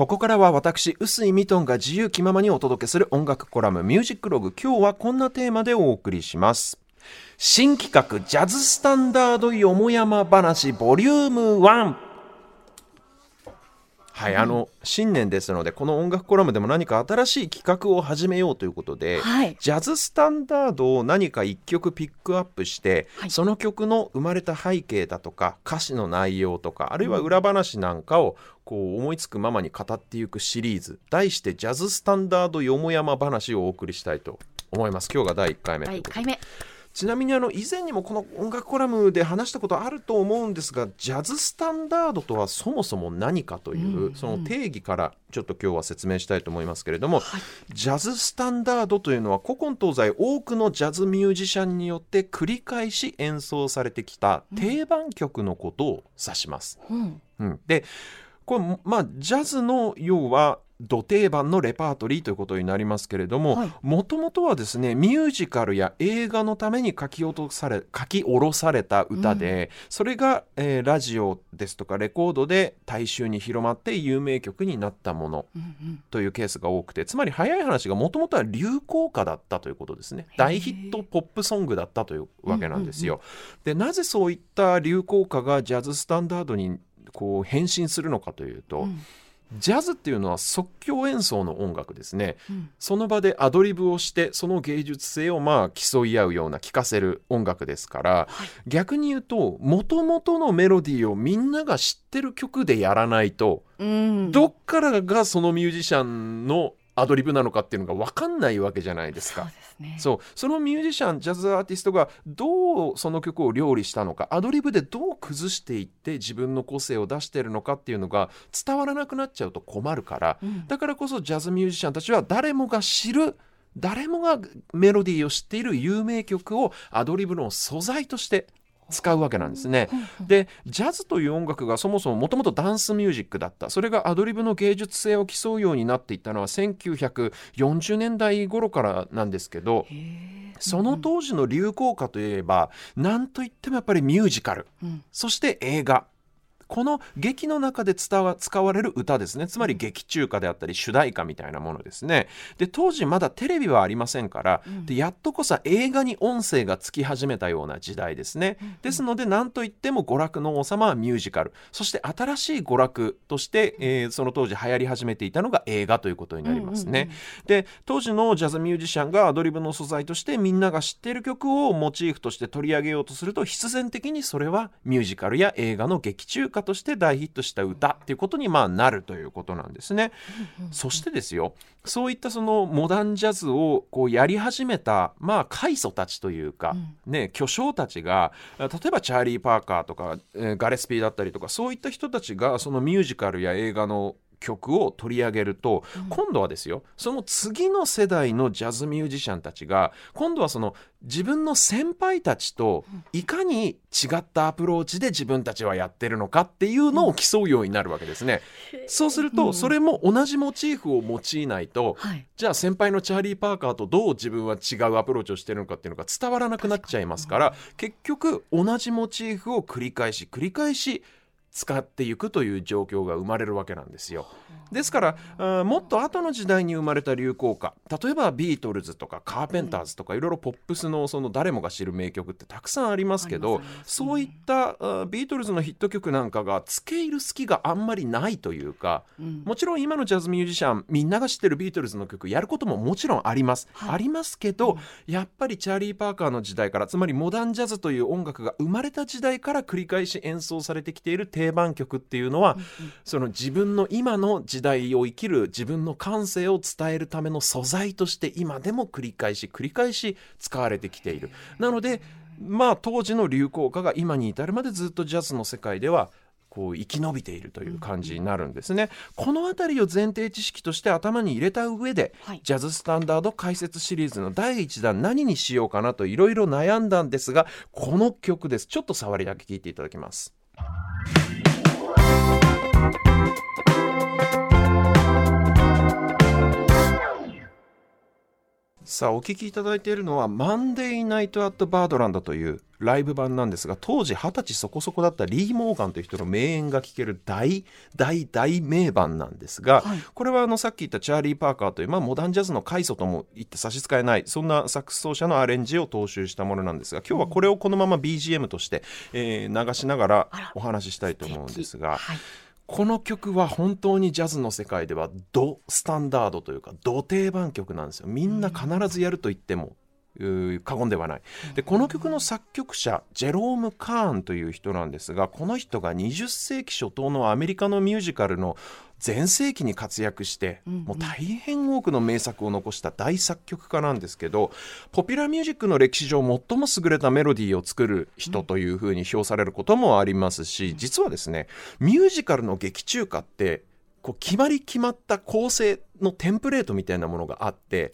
ここからは私臼井ミトンが自由気ままにお届けする音楽コラムミュージックログ。今日はこんなテーマでお送りします。新企画ジャズスタンダードよもやま話ボリューム1はい、あの新年ですのでこの音楽コラムでも何か新しい企画を始めようということで、はい、ジャズスタンダードを何か1曲ピックアップして、はい、その曲の生まれた背景だとか歌詞の内容とかあるいは裏話なんかをこう思いつくままに語っていくシリーズ題して「ジャズスタンダードよもやま話」をお送りしたいと思います。今日が第1回目第1回目ちなみにあの以前にもこの音楽コラムで話したことあると思うんですがジャズスタンダードとはそもそも何かという、その定義からちょっと今日は説明したいと思いますけれども、はい、ジャズスタンダードというのは古今東西多くのジャズミュージシャンによって繰り返し演奏されてきた定番曲のことを指します。うん、うん、でこれまあジャズの要は土定番のレパートリーということになりますけれどももともとはですねミュージカルや映画のために書き落とされ書き下ろされた歌で、うん、それが、えー、ラジオですとかレコードで大衆に広まって有名曲になったものというケースが多くてつまり早い話がもともとは流行歌だったということですね。大ヒットポップソングだったというわけなんですよ。でなぜそういった流行歌がジャズスタンダードにこう変身するのかというと、うんジャズっていうのは即興演奏の音楽ですね、うん、その場でアドリブをしてその芸術性をまあ競い合うような聴かせる音楽ですから、はい、逆に言うともともとのメロディーをみんなが知ってる曲でやらないと、うん、どっからがそのミュージシャンのアドリブなのかっていうのが分かんないわけじゃないですか。そう、ね、そのミュージシャンジャズアーティストがどうその曲を料理したのかアドリブでどう崩していって自分の個性を出してるのかっていうのが伝わらなくなっちゃうと困るから、うん、だからこそジャズミュージシャンたちは誰もが知る誰もがメロディーを知っている有名曲をアドリブの素材として使うわけなんですね。でジャズという音楽がそもそももともとダンスミュージックだった。それがアドリブの芸術性を競うようになっていったのは1940年代頃からなんですけど。その当時の流行歌といえば何といってもやっぱりミュージカル、うん、そして映画この劇の中で使われる歌ですね。つまり劇中歌であったり主題歌みたいなものですね。で当時まだテレビはありませんから、うん、でやっとこそ映画に音声がつき始めたような時代ですね、うん、ですので何といっても娯楽の王様はミュージカル。そして新しい娯楽として、えー、その当時流行り始めていたのが映画ということになりますね、で当時のジャズミュージシャンがアドリブの素材としてみんなが知っている曲をモチーフとして取り上げようとすると必然的にそれはミュージカルや映画の劇中歌として大ヒットした歌っていうことにまあなるということなんですね。そしてですよそういったそのモダンジャズをこうやり始めたまあ開祖たちというか、ね、巨匠たちが例えばチャーリー・パーカーとか、えー、ガレスピーだったりとかそういった人たちがそのミュージカルや映画の曲を取り上げると、うん、今度はですよその次の世代のジャズミュージシャンたちが今度はその自分の先輩たちといかに違ったアプローチで自分たちはやってるのかっていうのを競うようになるわけですね。そうするとそれも同じモチーフを用いないと、じゃあ先輩のチャーリー・パーカーとどう自分は違うアプローチをしてるのかっていうのが伝わらなくなっちゃいますから結局同じモチーフを繰り返し繰り返し使っていくという状況が生まれるわけなんですよ。ですからもっと後の時代に生まれた流行歌例えばビートルズとかカーペンターズとかいろいろポップスのその誰もが知る名曲ってたくさんありますけどそういったビートルズのヒット曲なんかが付け入る隙があんまりないというか、もちろん今のジャズミュージシャンみんなが知ってるビートルズの曲やることももちろんあります、はい、ありますけど、やっぱりチャーリー・パーカーの時代からつまりモダンジャズという音楽が生まれた時代から繰り返し演奏されてきている定番曲っていうのは、その自分の今の時代を生きる自分の感性を伝えるための素材として今でも繰り返し繰り返し使われてきている。なのでまあ当時の流行歌が今に至るまでずっとジャズの世界ではこう生き延びているという感じになるんですね。この辺りを前提知識として頭に入れた上で、はい、ジャズスタンダード解説シリーズの第1弾何にしようかなといろいろ悩んだんですがこの曲ですちょっと触りだけ聞いていただきます。さあお聞きいただいているのは「マンデーナイト・アット・バードランド」というライブ版なんですが当時二十歳そこそこだったリー・モーガンという人の名演が聴ける大大大名盤なんですが、はい、これはあのさっき言ったチャーリー・パーカーという、まあ、モダンジャズの開祖とも言って差し支えないそんなサックス奏者のアレンジを踏襲したものなんですが今日はこれをこのまま BGM として、えー、流しながらお話ししたいと思うんですが。この曲は本当にジャズの世界ではドスタンダードというかド定番曲なんですよ。みんな必ずやると言っても過言ではない。でこの曲の作曲者ジェローム・カーンという人なんですがこの人が20世紀初頭のアメリカのミュージカルの全盛期に活躍して、もう大変多くの名作を残した大作曲家なんですけどポピュラーミュージックの歴史上最も優れたメロディーを作る人というふうに評されることもありますし、実はですねミュージカルの劇中歌ってこう決まり決まった構成のテンプレートみたいなものがあって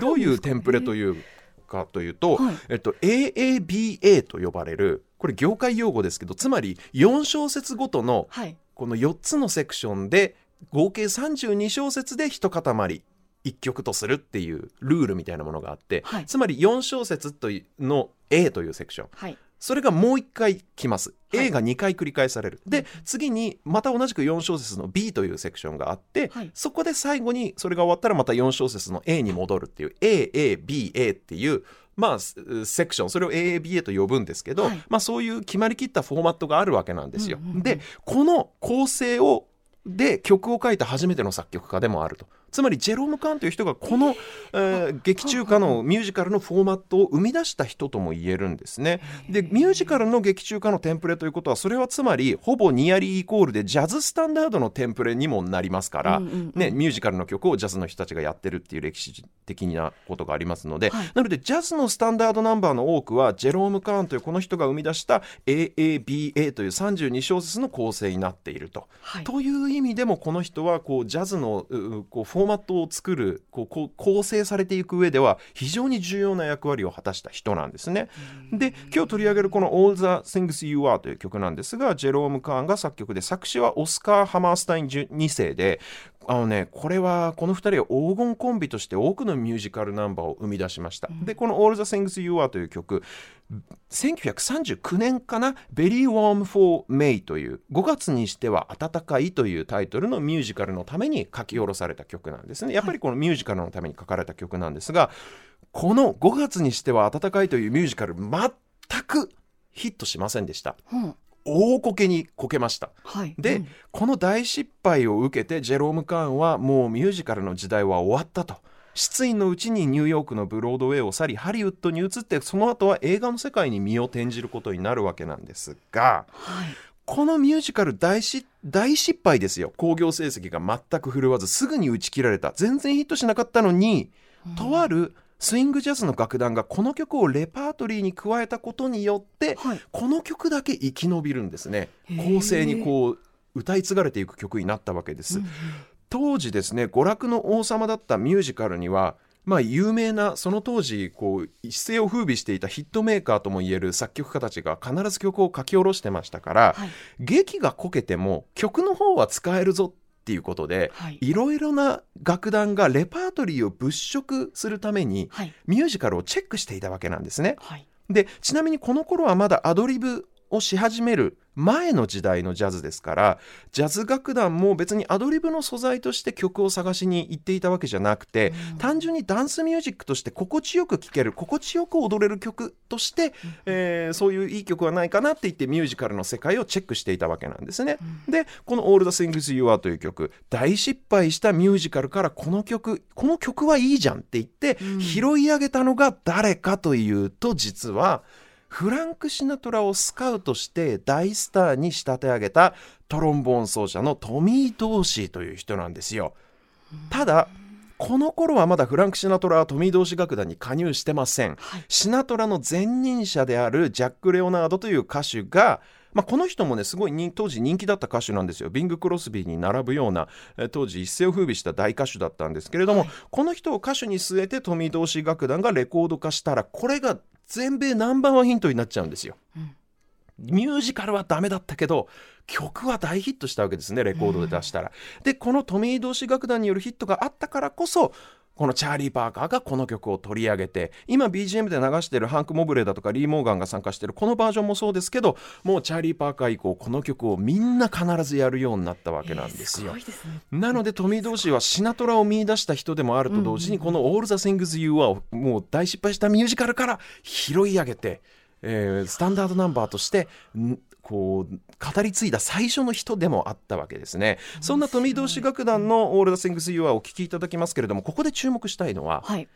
どういうテンプレというかというと、はい、えっと、AABA と呼ばれるこれ業界用語ですけどつまり4小節ごとのこの4つのセクションで合計32小節で一塊1曲とするっていうルールみたいなものがあって、はい、つまり4小節というの A というセクション、はい、それがもう一回来ます。はい、A が2回繰り返される。で、次にまた同じく4小節の B というセクションがあって、はい、そこで最後にそれが終わったらまた4小節の A に戻るっていう A、A、B、A っていうまあ、セクションそれを AABA と呼ぶんですけど、はい、まあ、そういう決まりきったフォーマットがあるわけなんですよ。うんうんうん、でこの構成をで曲を書いた初めての作曲家でもあると。つまりジェローム・カーンという人がこの、えー、劇中歌のミュージカルのフォーマットを生み出した人とも言えるんですね。でミュージカルの劇中歌のテンプレということはそれはつまりほぼニアリーイコールでジャズスタンダードのテンプレにもなりますから、うんうん、ね、ミュージカルの曲をジャズの人たちがやってるっていう歴史的なことがありますので、はい、なのでジャズのスタンダードナンバーの多くはジェローム・カーンというこの人が生み出した AABA という32小節の構成になっていると。はい、という意味でもこの人はこうジャズのこうフォーマットを作るるこう構成されていく上では非常に重要な役割を果たした人なんですね。で今日取り上げるこの「All the Things You Are」という曲なんですがジェローム・カーンが作曲で作詞はオスカー・ハマースタイン2世であのね、これはこの2人は黄金コンビとして多くのミュージカルナンバーを生み出しました。でこの「All the Things You Are」という曲1939年かな「Very Warm for May」という5月にしては暖かいというタイトルのミュージカルのために書き下ろされた曲なんですねやっぱりこのミュージカルのために書かれた曲なんですがこの5月にしては暖かいというミュージカル全くヒットしませんでした。うん大こけにこけました、はい、で、うん、この大失敗を受けてジェローム・カーンはもうミュージカルの時代は終わったと。失意のうちにニューヨークのブロードウェイを去りハリウッドに移ってその後は映画の世界に身を転じることになるわけなんですが、はい、このミュージカル大失大失敗ですよ。興行成績が全く振るわずすぐに打ち切られた。全然ヒットしなかったのに、うん、とあるスイングジャズの楽団がこの曲をレパートリーに加えたことによって、はい、この曲だけ生き延びるんですね。構成にこう歌い継がれていく曲になったわけです、うん、当時ですね娯楽の王様だったミュージカルにはまあ、有名なその当時こう一世を風靡していたヒットメーカーともいえる作曲家たちが必ず曲を書き下ろしてましたから、はい、劇がこけても曲の方は使えるぞっていうことで、い。ろいろな楽団がレパートリーを物色するために、ミュージカルをチェックしていたわけなんですね。はい、でちなみにこの頃はまだアドリブをし始める前の時代のジャズですからジャズ楽団も別にアドリブの素材として曲を探しに行っていたわけじゃなくて、うん、単純にダンスミュージックとして心地よく聴ける心地よく踊れる曲として、うん、えー、そういういい曲はないかなって言ってミュージカルの世界をチェックしていたわけなんですね。うん、でこの「All the Things You Are」という曲大失敗したミュージカルからこの曲この曲はいいじゃんって言って、拾い上げたのが誰かというと実は「フランク・シナトラをスカウトして大スターに仕立て上げたトロンボーン奏者のトミー・ドーシーという人なんですよ。ただこの頃はまだフランク・シナトラはトミー同士楽団に加入してません、はい、シナトラの前任者であるジャック・レオナードという歌手がまあ、この人もねすごい当時人気だった歌手なんですよ。ビング・クロスビーに並ぶような当時一世を風靡した大歌手だったんですけれども、はい、この人を歌手に据えてトミー同士楽団がレコード化したらこれが全米ナンバーワンヒントになっちゃうんですよ。うんミュージカルはダメだったけど曲は大ヒットしたわけですねレコードで出したら。でこのトミー同士楽団によるヒットがあったからこそこのチャーリー・パーカーがこの曲を取り上げて今 BGM で流してるハンク・モブレーだとかリー・モーガンが参加してるこのバージョンもそうですけどもうチャーリー・パーカー以降この曲をみんな必ずやるようになったわけなんですよ。えーすすねなのでトミー・ドーシーはシナトラを見出した人でもあると同時にこの「All the Things You Are」をもう大失敗したミュージカルから拾い上げて、えースタンダードナンバーとしてんこう語り継いだ最初の人でもあったわけですね。そんな富同士・楽団の「オールザ・シングス・ユア」をお聴きいただきますけれどもここで注目したいのははい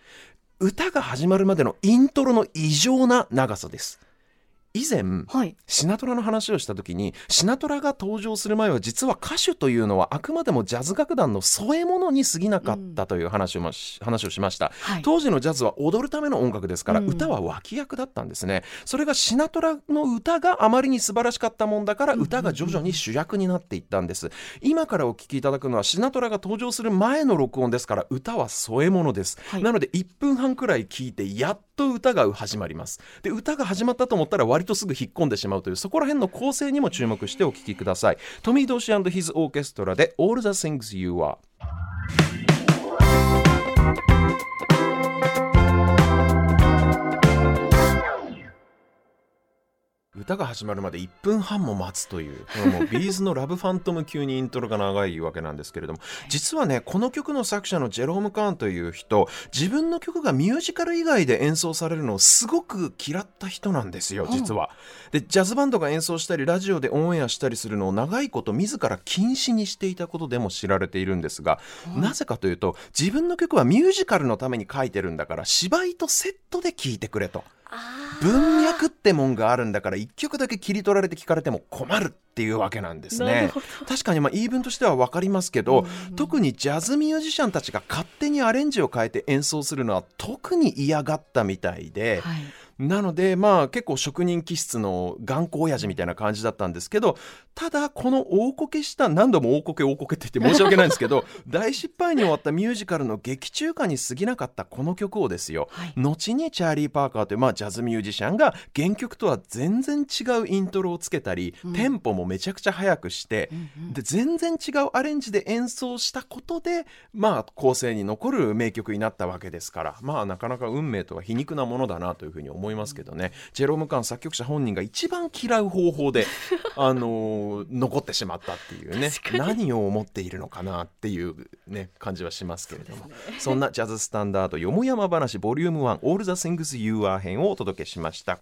歌が始まるまでのイントロの異常な長さです。以前はい。シナトラの話をした時にシナトラが登場する前は実は歌手というのはあくまでもジャズ楽団の添え物に過ぎなかったという話を,、話をしました、はい。当時のジャズは踊るための音楽ですから、うん歌は脇役だったんですね。それがシナトラの歌があまりに素晴らしかったもんだから歌が徐々に主役になっていったんです。今からお聴きいただくのはシナトラが登場する前の録音ですから歌は添え物です、はい。なので1分半くらい聴いてやっと歌が始まります。で歌が始まったと思ったら割とすぐ引っ込んでしまうというそこら辺の構成にも注目してお聴きください。トミー・ドーシー &His オーケストラで All the Things You Are 歌が始まるまで1分半も待つというこのもう ビーズのラブファントム級にイントロが長いわけなんですけれども実はねこの曲の作者のジェローム・カーンという人自分の曲がミュージカル以外で演奏されるのをすごく嫌った人なんですよ実は。でジャズバンドが演奏したりラジオでオンエアしたりするのを長いこと自ら禁止にしていたことでも知られているんですが、なぜかというと自分の曲はミュージカルのために書いてるんだから芝居とセットで聴いてくれと。文脈ってもんがあるんだから一曲だけ切り取られて聞かれても困るっていうわけなんですね。確かにまあ言い分としては分かりますけど、特にジャズミュージシャンたちが勝手にアレンジを変えて演奏するのは特に嫌がったみたいで、はい。なのでまあ結構職人気質の頑固親父みたいな感じだったんですけどただこの大こけした何度も大こけ大こけって言って申し訳ないんですけど大失敗に終わったミュージカルの劇中歌に過ぎなかったこの曲をですよ、はい。後にチャーリー・パーカーという、まあ、ジャズミュージシャンが原曲とは全然違うイントロをつけたり、テンポもめちゃくちゃ速くして、で全然違うアレンジで演奏したことで、まあ、後世に残る名曲になったわけですからまあなかなか運命とは皮肉なものだなというふうに思いますけどね、ジェローム・カーン作曲者本人が一番嫌う方法で、あのー残ってしまったっていうね。何を思っているのかなっていう、ね、感じはしますけれども。そんなジャズスタンダードよもやま話ボリューム1 All the Things You Are 編をお届けしました。